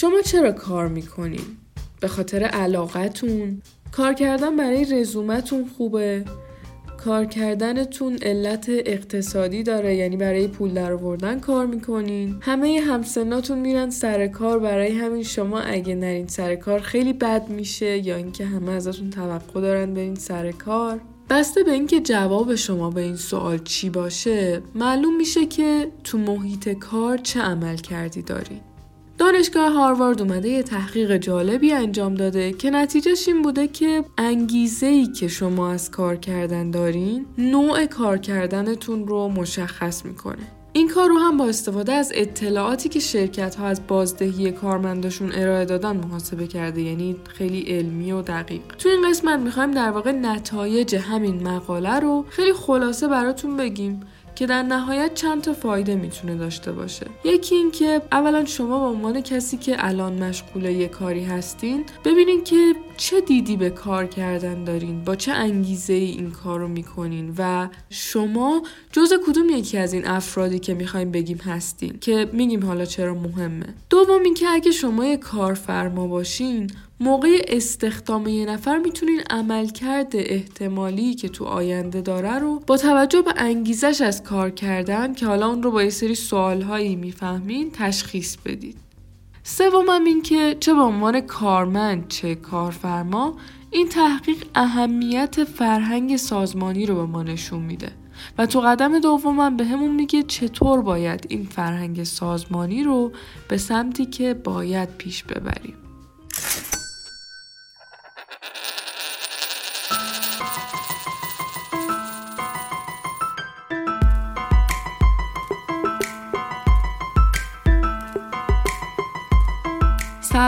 شما چرا کار می‌کنین؟ به خاطر علاقتون؟ کار کردن برای رزومتون خوبه؟ کار کردنتون علت اقتصادی داره یعنی برای پول درآوردن کار می‌کنین همه همسناتون میرن سر کار برای همین شما اگه نرین سر کار خیلی بد میشه یا اینکه همه ازتون توقع دارن برین سر کار بسته به اینکه جواب شما به این سوال چی باشه معلوم میشه که تو محیط کار چه عمل کردی دارین دانشگاه هاروارد اومده یه تحقیق جالبی انجام داده که نتیجهش این بوده که انگیزه ای که شما از کار کردن دارین نوع کار کردنتون رو مشخص می‌کنه. این کار رو هم با استفاده از اطلاعاتی که شرکت ها از بازدهی کارمنداشون ارائه دادن محاسبه کرده یعنی خیلی علمی و دقیق. تو این قسمت می‌خوایم در واقع نتایج همین مقاله رو خیلی خلاصه براتون بگیم. که در نهایت چند تا فایده می‌تونه داشته باشه. یکی اینکه اولا شما به عنوان کسی که الان مشغول یه کاری هستین ببینین که چه دیدی به کار کردن دارین با چه انگیزه ای این کار رو می‌کنین و شما جز کدوم یکی از این افرادی که می‌خوایم بگیم هستین؟ که میگیم حالا چرا مهمه. دوم اینکه اگه شما یه کارفرما باشین موقع استخدام یه نفر می‌تونین عملکرد احتمالی که تو آینده داره رو با توجه به انگیزش از کار کردن که حالا اون رو با یه سری سوالهایی می‌فهمین تشخیص بدید. سومم این که چه به عنوان کارمند چه کارفرما این تحقیق اهمیت فرهنگ سازمانی رو به ما نشون میده. و تو قدم دومم به همون میگه چطور باید این فرهنگ سازمانی رو به سمتی که باید پیش ببریم.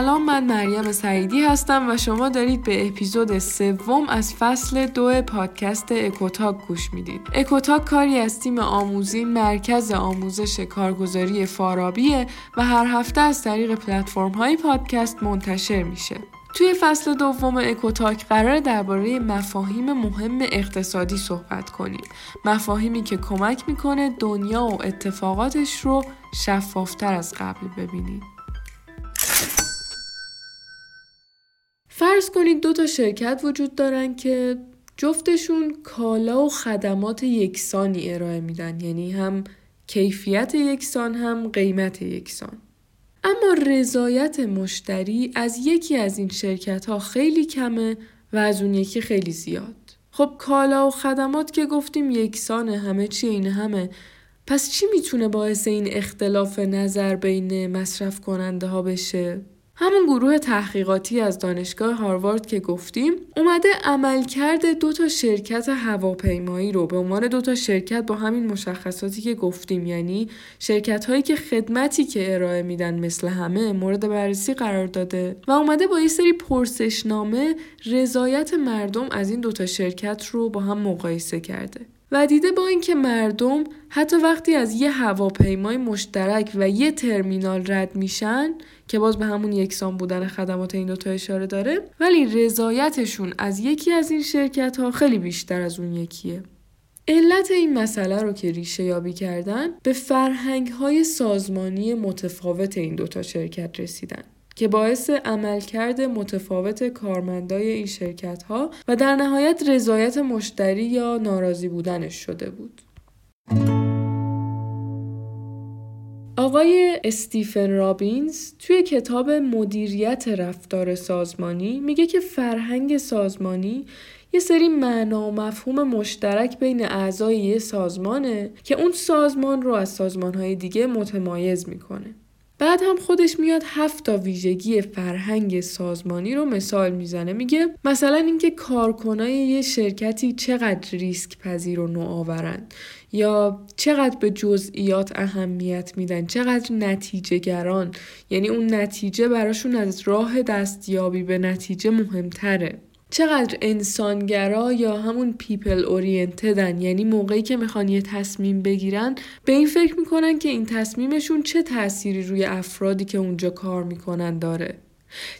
سلام من مریم سعیدی هستم و شما دارید به اپیزود سوم از فصل دو پادکست اکوتاک گوش می‌دید. اکوتاک کاری از تیم آموزی مرکز آموزش کارگزاری فارابیه و هر هفته از طریق پلتفرم های پادکست منتشر میشه. توی فصل دوم اکوتاک قرار درباره مفاهیم مهم اقتصادی صحبت کنیم. مفاهیمی که کمک می‌کنه دنیا و اتفاقاتش رو شفافتر از قبل ببینید. فرض کنید دو تا شرکت وجود دارن که جفتشون کالا و خدمات یکسانی ارائه میدن. یعنی هم کیفیت یکسان هم قیمت یکسان. اما رضایت مشتری از یکی از این شرکت ها خیلی کمه و از اون یکی خیلی زیاد. خب کالا و خدمات که گفتیم یکسانه همه چی این همه. پس چی می‌تونه باعث این اختلاف نظر بین مصرف کننده ها بشه؟ همون گروه تحقیقاتی از دانشگاه هاروارد که گفتیم اومده عملکرد دو تا شرکت هواپیمایی رو به عنوان دو تا شرکت با همین مشخصاتی که گفتیم یعنی شرکت هایی که خدمتی که ارائه میدن مثل همه مورد بررسی قرار داده و اومده با یه سری پرسشنامه رضایت مردم از این دوتا شرکت رو با هم مقایسه کرده. و دیده با اینکه مردم حتی وقتی از یه هواپیمای مشترک و یه ترمینال رد میشن که باز به همون یکسان بودن خدمات این دوتا اشاره داره ولی رضایتشون از یکی از این شرکت ها خیلی بیشتر از اون یکیه. علت این مسئله رو که ریشه یابی کردن به فرهنگ های سازمانی متفاوت این دوتا شرکت رسیدن. که باعث عملکرد متفاوت کارمندای این شرکت ها و در نهایت رضایت مشتری یا ناراضی بودنش شده بود. آقای استیفن رابینز توی کتاب مدیریت رفتار سازمانی میگه که فرهنگ سازمانی یه سری معنا و مفهوم مشترک بین اعضای یه سازمانه که اون سازمان رو از سازمانهای دیگه متمایز می‌کنه. بعد هم خودش میاد هفت تا ویژگی فرهنگ سازمانی رو مثال می‌زنه. میگه مثلا اینکه کارکنای یه شرکتی چقدر ریسک پذیر و نوآورن یا چقدر به جزئیات اهمیت میدن چقدر نتیجه گران یعنی اون نتیجه براشون از راه دستیابی به نتیجه مهمتره. چقدر انسانگرا یا همون پیپل اورینتدن؟ یعنی موقعی که می‌خوان یه تصمیم بگیرن به این فکر می‌کنن که این تصمیمشون چه تأثیری روی افرادی که اونجا کار می‌کنن داره؟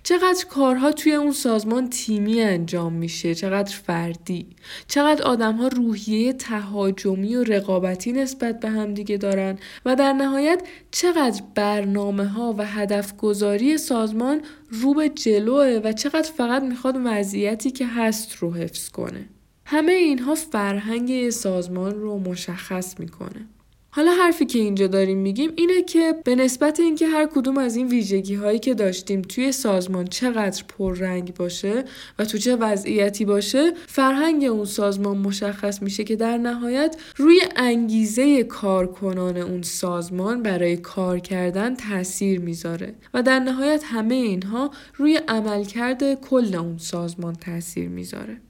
چقدر کارها توی اون سازمان تیمی انجام میشه چقدر فردی. چقدر آدم ها روحیه تهاجمی و رقابتی نسبت به همدیگه دارن و در نهایت چقدر برنامه ها و هدف گذاری سازمان رو به جلوه و چقدر فقط می‌خواد وضعیتی که هست رو حفظ کنه. همه اینها فرهنگ سازمان رو مشخص می‌کنه. حالا حرفی که اینجا داریم میگیم اینه که به نسبت اینکه هر کدوم از این ویژگی هایی که داشتیم توی سازمان چقدر پررنگ باشه و تو چه وضعیتی باشه فرهنگ اون سازمان مشخص میشه که در نهایت روی انگیزه کارکنان اون سازمان برای کار کردن تاثیر می‌ذاره و در نهایت همه اینها روی عملکرد کل اون سازمان تاثیر می‌ذاره.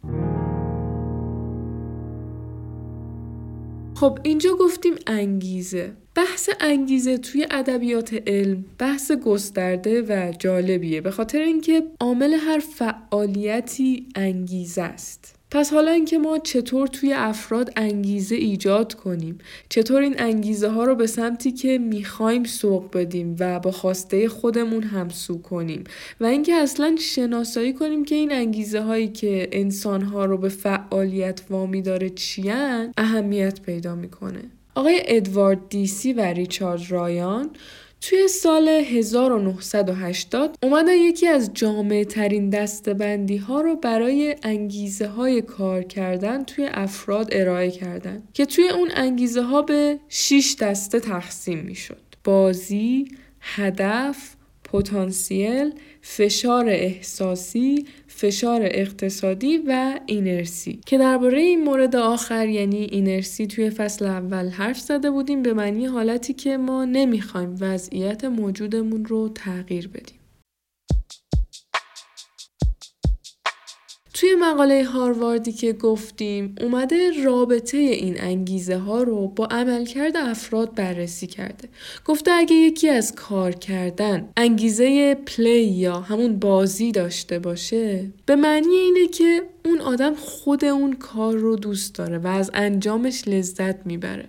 خب اینجا گفتیم انگیزه. بحث انگیزه توی ادبیات علم بحث گسترده و جالبیه به خاطر اینکه عامل هر فعالیتی انگیزه است. پس حالا اینکه ما چطور توی افراد انگیزه ایجاد کنیم؟ چطور این انگیزه ها رو به سمتی که می‌خوایم سوق بدیم و با خواسته خودمون همسو کنیم؟ و اینکه اصلا شناسایی کنیم که این انگیزه هایی که انسان ها رو به فعالیت وامی داره چیان اهمیت پیدا می‌کنه. آقای ادوارد دیسی و ریچارد رایان توی سال 1980 اومدن یکی از جامعه ترین دستبندی ها رو برای انگیزه های کار کردن توی افراد ارائه کردن که توی اون انگیزه ها به 6 دسته تقسیم می شد. بازی، هدف، پتانسیل، فشار احساسی، فشار اقتصادی و اینرسی که درباره این مورد آخر یعنی اینرسی توی فصل اول حرف زده بودیم به معنی حالتی که ما نمی‌خوایم وضعیت موجودمون رو تغییر بدیم. توی مقاله هارواردی که گفتیم اومده رابطه این انگیزه ها رو با عملکرد افراد بررسی کرده. گفته اگه یکی از کار کردن انگیزه پلی یا همون بازی داشته باشه به معنی اینه که اون آدم خود اون کار رو دوست داره و از انجامش لذت می‌بره.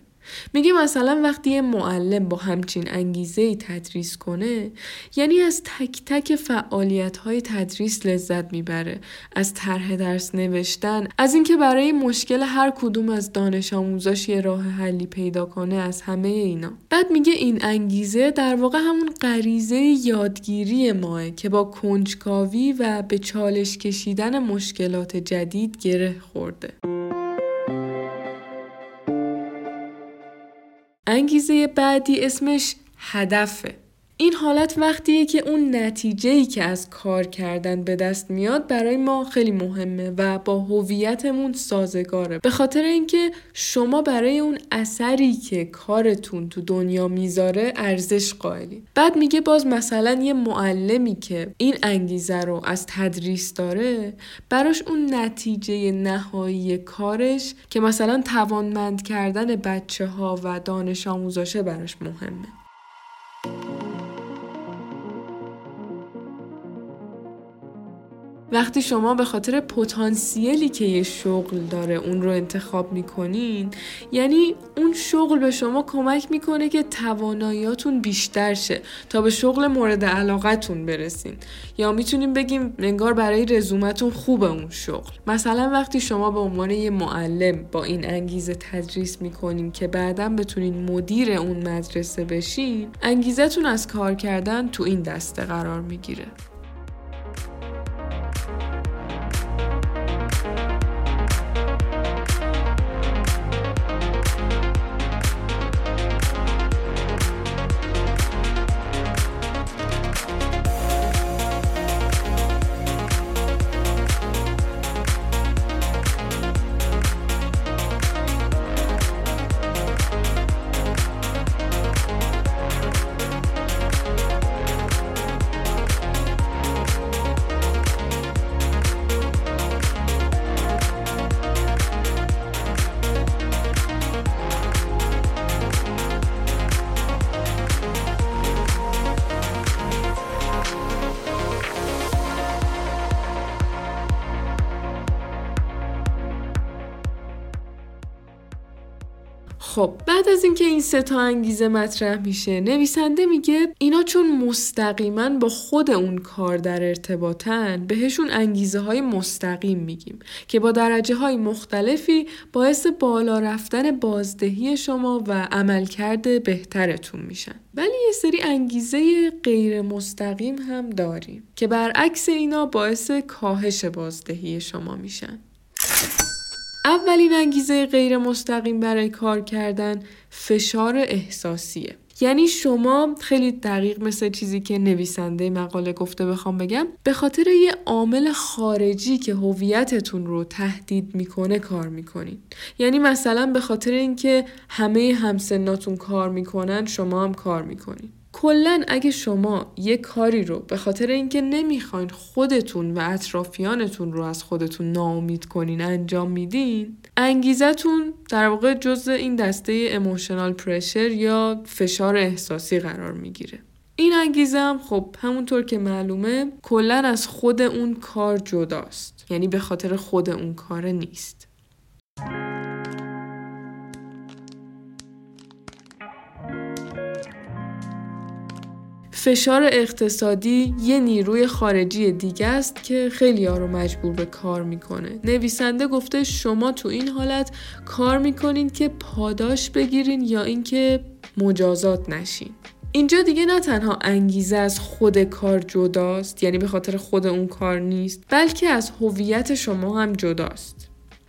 میگه مثلا وقتی یه معلم با همچین انگیزه ای تدریس کنه یعنی از تک تک فعالیت های تدریس لذت می‌بره از طرح درس نوشتن از اینکه برای مشکل هر کدوم از دانش آموزاش یه راه حلی پیدا کنه از همه اینا. بعد میگه این انگیزه در واقع همون غریزه یادگیری ماه که با کنجکاوی و به چالش کشیدن مشکلات جدید گره خورده. انگیزه بعدی اسمش هدفه. این حالت وقتیه که اون نتیجه که از کار کردن به دست میاد برای ما خیلی مهمه و با هویتمون سازگاره. به خاطر اینکه شما برای اون اثری که کارتون تو دنیا می‌ذاره ارزش قائلی. بعد میگه باز مثلا یه معلمی که این انگیزه رو از تدریس داره براش اون نتیجه نهایی کارش که مثلا توانمند کردن بچه ها و دانش آموزاشه براش مهمه. وقتی شما به خاطر پتانسیلی که یه شغل داره اون رو انتخاب می‌کنین یعنی اون شغل به شما کمک می‌کنه که تواناییاتون بیشتر شه تا به شغل مورد علاقتون برسین. یا می‌تونیم بگیم انگار برای رزومتون خوبه اون شغل. مثلا وقتی شما به عنوان یه معلم با این انگیزه تدریس می‌کنین که بعدا بتونین مدیر اون مدرسه بشین انگیزتون از کار کردن تو این دسته قرار می‌گیره. از اینکه این سه تا انگیزه مطرح میشه نویسنده میگه اینا چون مستقیما با خود اون کار در ارتباطن بهشون انگیزه های مستقیم میگیم که با درجه های مختلفی باعث بالا رفتن بازدهی شما و عملکرد بهترتون میشن. ولی یه سری انگیزه غیر مستقیم هم داریم که برعکس اینا باعث کاهش بازدهی شما میشن. اولین انگیزه غیر مستقیم برای کار کردن فشار احساسیه. یعنی شما خیلی دقیق مثل چیزی که نویسنده مقاله گفته بخوام بگم به خاطر یه عامل خارجی که هویتتون رو تهدید می‌کنه کار می‌کنین. یعنی مثلا به خاطر اینکه همه همسناتون کار می‌کنن شما هم کار می‌کنین. کلا اگه شما یه کاری رو به خاطر اینکه نمی‌خواین خودتون و اطرافیانتون رو از خودتون ناامید کنین انجام میدین انگیزتون در واقع جزء این دسته اموشنال پرشر یا فشار احساسی قرار می‌گیره. این انگیزه هم خب همونطور که معلومه کلا از خود اون کار جداست یعنی به خاطر خود اون کار نیست. فشار اقتصادی یه نیروی خارجی دیگه است که خیلی ها رو مجبور به کار می‌کنه. نویسنده گفته شما تو این حالت کار می‌کنین که پاداش بگیرین یا اینکه مجازات نشین. اینجا دیگه نه تنها انگیزه از خود کار جداست یعنی به خاطر خود اون کار نیست بلکه از هویت شما هم جداست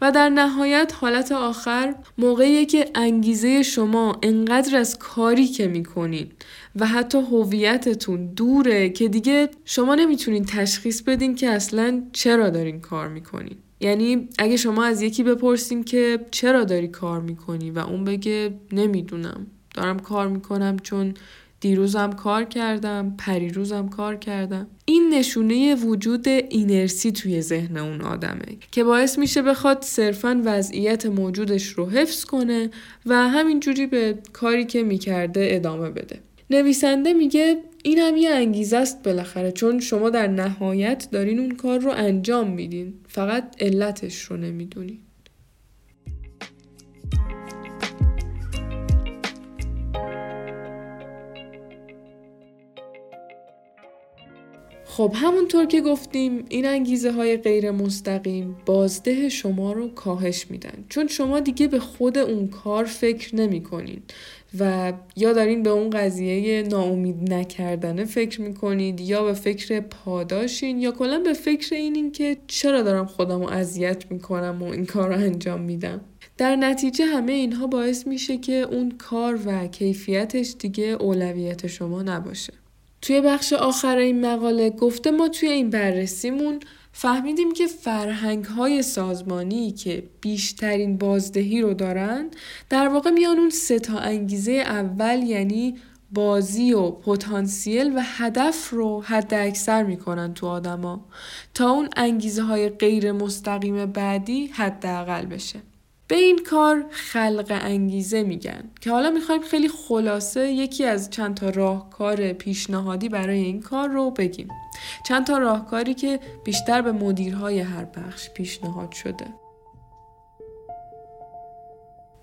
و در نهایت حالت آخر موقعی که انگیزه شما انقدر از کاری که می‌کنین و حتی هویتتون دوره که دیگه شما نمی‌تونین تشخیص بدین که اصلا چرا دارین کار می‌کنین. یعنی اگه شما از یکی بپرسین که چرا داری کار می‌کنی و اون بگه نمی‌دونم دارم کار می‌کنم چون دیروزم کار کردم پریروزم کار کردم. این نشونه وجود اینرسی توی ذهن اون آدمه که باعث میشه بخواد صرفا وضعیت موجودش رو حفظ کنه و همینجوری به کاری که می‌کرده ادامه بده. نویسنده میگه این هم یه انگیزه است بالاخره چون شما در نهایت دارین اون کار رو انجام میدین. فقط علتش رو نمی‌دونین. خب همونطور که گفتیم این انگیزه های غیر مستقیم بازده شما رو کاهش میدن. چون شما دیگه به خود اون کار فکر نمی کنین و یا دارین به اون قضیه ناامید نکردنه فکر می‌کنید یا به فکر پاداشین یا کلا به فکر این که چرا دارم خودم رو اذیت می‌کنم و این کار رو انجام میدم. در نتیجه همه اینها باعث میشه که اون کار و کیفیتش دیگه اولویت شما نباشه. توی بخش آخر این مقاله گفته ما توی این بررسیمون فهمیدیم که فرهنگ های سازمانی که بیشترین بازدهی رو دارن در واقع میان اون سه تا انگیزه اول یعنی بازی و پتانسیل و هدف رو حد اکثر می‌کنن تو آدما تا اون انگیزه های غیر مستقیم بعدی حداقل بشه. به این کار خلق انگیزه میگن که حالا می‌خوایم خیلی خلاصه یکی از چند تا راهکار پیشنهادی برای این کار رو بگیم. چند تا راهکاری که بیشتر به مدیرهای هر بخش پیشنهاد شده.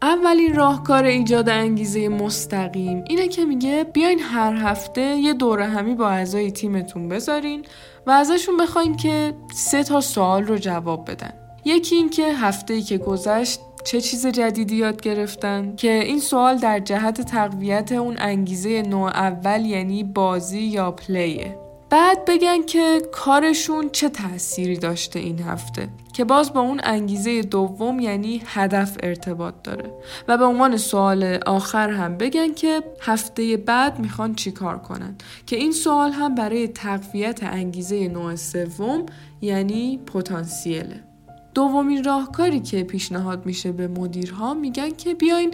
اولین راهکار ایجاد انگیزه مستقیم اینه که میگه بیاین هر هفته یه دوره همی با اعضای تیمتون بذارین و ازشون بخواین که سه تا سوال رو جواب بدن. یکی این که هفته ای که گذشت چه چیز جدیدی یاد گرفتن؟ که این سوال در جهت تقویت اون انگیزه نوع اول یعنی بازی یا پلیه. بعد بگن که کارشون چه تأثیری داشته این هفته که باز با اون انگیزه دوم یعنی هدف ارتباط داره. و به عنوان سوال آخر هم بگن که هفته بعد می‌خوان چیکار کنن؟ که این سوال هم برای تقویت انگیزه نوع سوم یعنی پتانسیله. دومین راهکاری که پیشنهاد میشه به مدیرها میگن که بیاین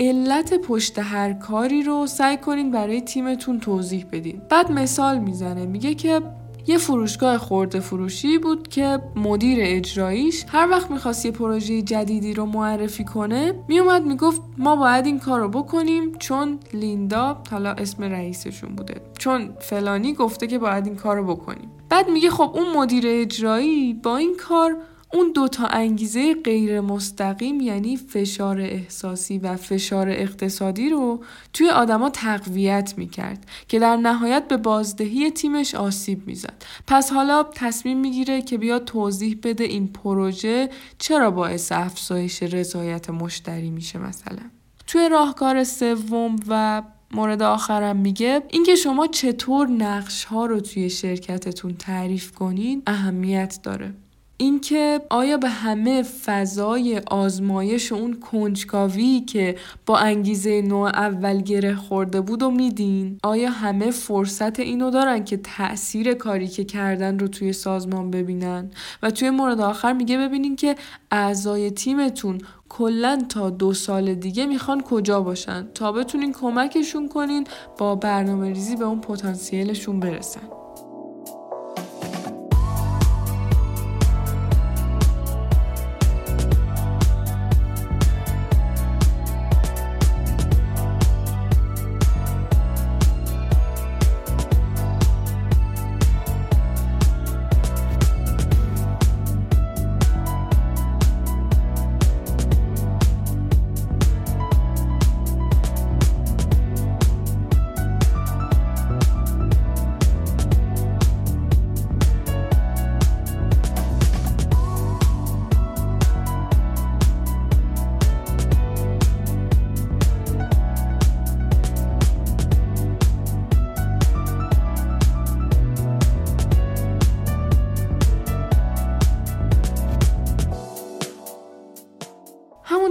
علت پشت هر کاری رو سعی کنین برای تیمتون توضیح بدین. بعد مثال می‌زنه میگه که یه فروشگاه خورده فروشی بود که مدیر اجراییش هر وقت می‌خواست یه پروژه جدیدی رو معرفی کنه میومد می‌گفت ما باید این کار رو بکنیم چون لیندا حالا اسم رئیسشون بوده چون فلانی گفته که باید این کار رو بکنیم. بعد میگه خب اون مدیر اجرایی با این کار اون دو تا انگیزه غیر مستقیم یعنی فشار احساسی و فشار اقتصادی رو توی آدما تقویت می‌کرد که در نهایت به بازدهی تیمش آسیب می‌زد. پس حالا تصمیم می‌گیره که بیاد توضیح بده این پروژه چرا باعث افزایش رضایت مشتری میشه مثلا. توی راهکار سوم و مورد آخرم میگه اینکه شما چطور نقش ها رو توی شرکتتون تعریف کنین اهمیت داره اینکه آیا به همه فضای آزمایش و اون کنجکاوی که با انگیزه نوع اول گره خورده بود و میدین؟ آیا همه فرصت اینو دارن که تاثیر کاری که کردن رو توی سازمان ببینن؟ و توی مورد آخر میگه ببینین که اعضای تیمتون کلا تا دو سال دیگه می‌خوان کجا باشن تا بتونین کمکشون کنین با برنامه ریزی به اون پتانسیلشون برسن.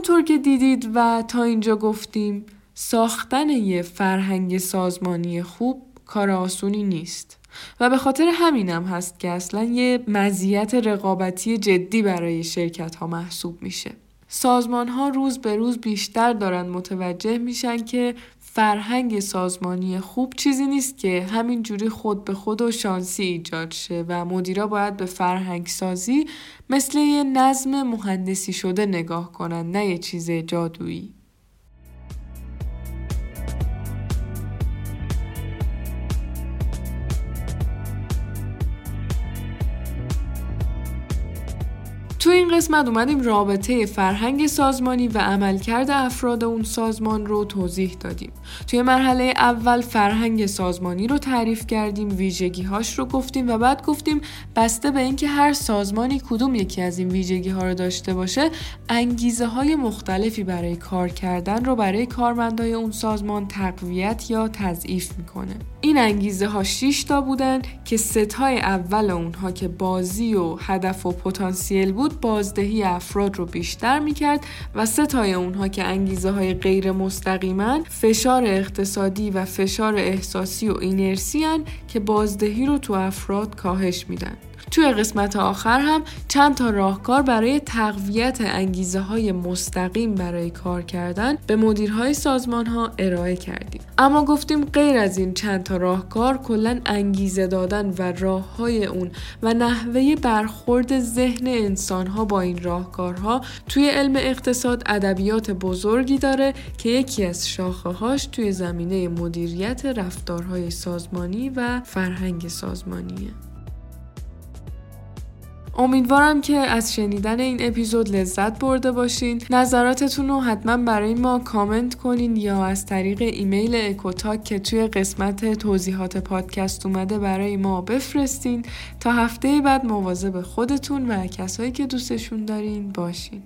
همونطور که دیدید و تا اینجا گفتیم ساختن یه فرهنگ سازمانی خوب کار آسونی نیست و به خاطر همینم هست که اصلا یه مزیت رقابتی جدی برای شرکت ها محسوب میشه. سازمان ها روز به روز بیشتر دارن متوجه میشن که فرهنگ سازمانی خوب چیزی نیست که همین جوری خود به خود و شانسی ایجاد شه و مدیرا باید به فرهنگ سازی مثل یه نظم مهندسی شده نگاه کنن نه یه چیز جادویی. تو این قسمت اومدیم رابطه فرهنگ سازمانی و عملکرد افراد اون سازمان رو توضیح دادیم. توی مرحله اول فرهنگ سازمانی رو تعریف کردیم، ویژگی هاش رو گفتیم و بعد گفتیم بسته به اینکه هر سازمانی کدوم یکی از این ویژگی ها رو داشته باشه، انگیزه های مختلفی برای کار کردن رو برای کارمندای اون سازمان تقویت یا تضعیف می‌کنه. این انگیزه ها 6 تا بودن که ستای اول اونها که بازی و هدف و پتانسیل بود بازدهی افراد رو بیشتر می‌کرد و ستای اونها که انگیزه های غیر مستقیما فشار اقتصادی و فشار احساسی و اینرسی که بازدهی رو تو افراد کاهش میدن. توی قسمت آخر هم چند تا راهکار برای تقویت انگیزه های مستقیم برای کار کردن به مدیرهای سازمان ها ارائه کردیم. اما گفتیم غیر از این چند تا راهکار کلا انگیزه دادن و راه های اون و نحوه برخورد ذهن انسان ها با این راهکارها توی علم اقتصاد ادبیات بزرگی داره که یکی از شاخه هاش توی زمینه مدیریت رفتارهای سازمانی و فرهنگ سازمانیه. امیدوارم که از شنیدن این اپیزود لذت برده باشین. نظراتتون رو حتما برای ما کامنت کنین یا از طریق ایمیل اکوتاک که توی قسمت توضیحات پادکست اومده برای ما بفرستین. تا هفته بعد مواظب خودتون و کسایی که دوستشون دارین باشین.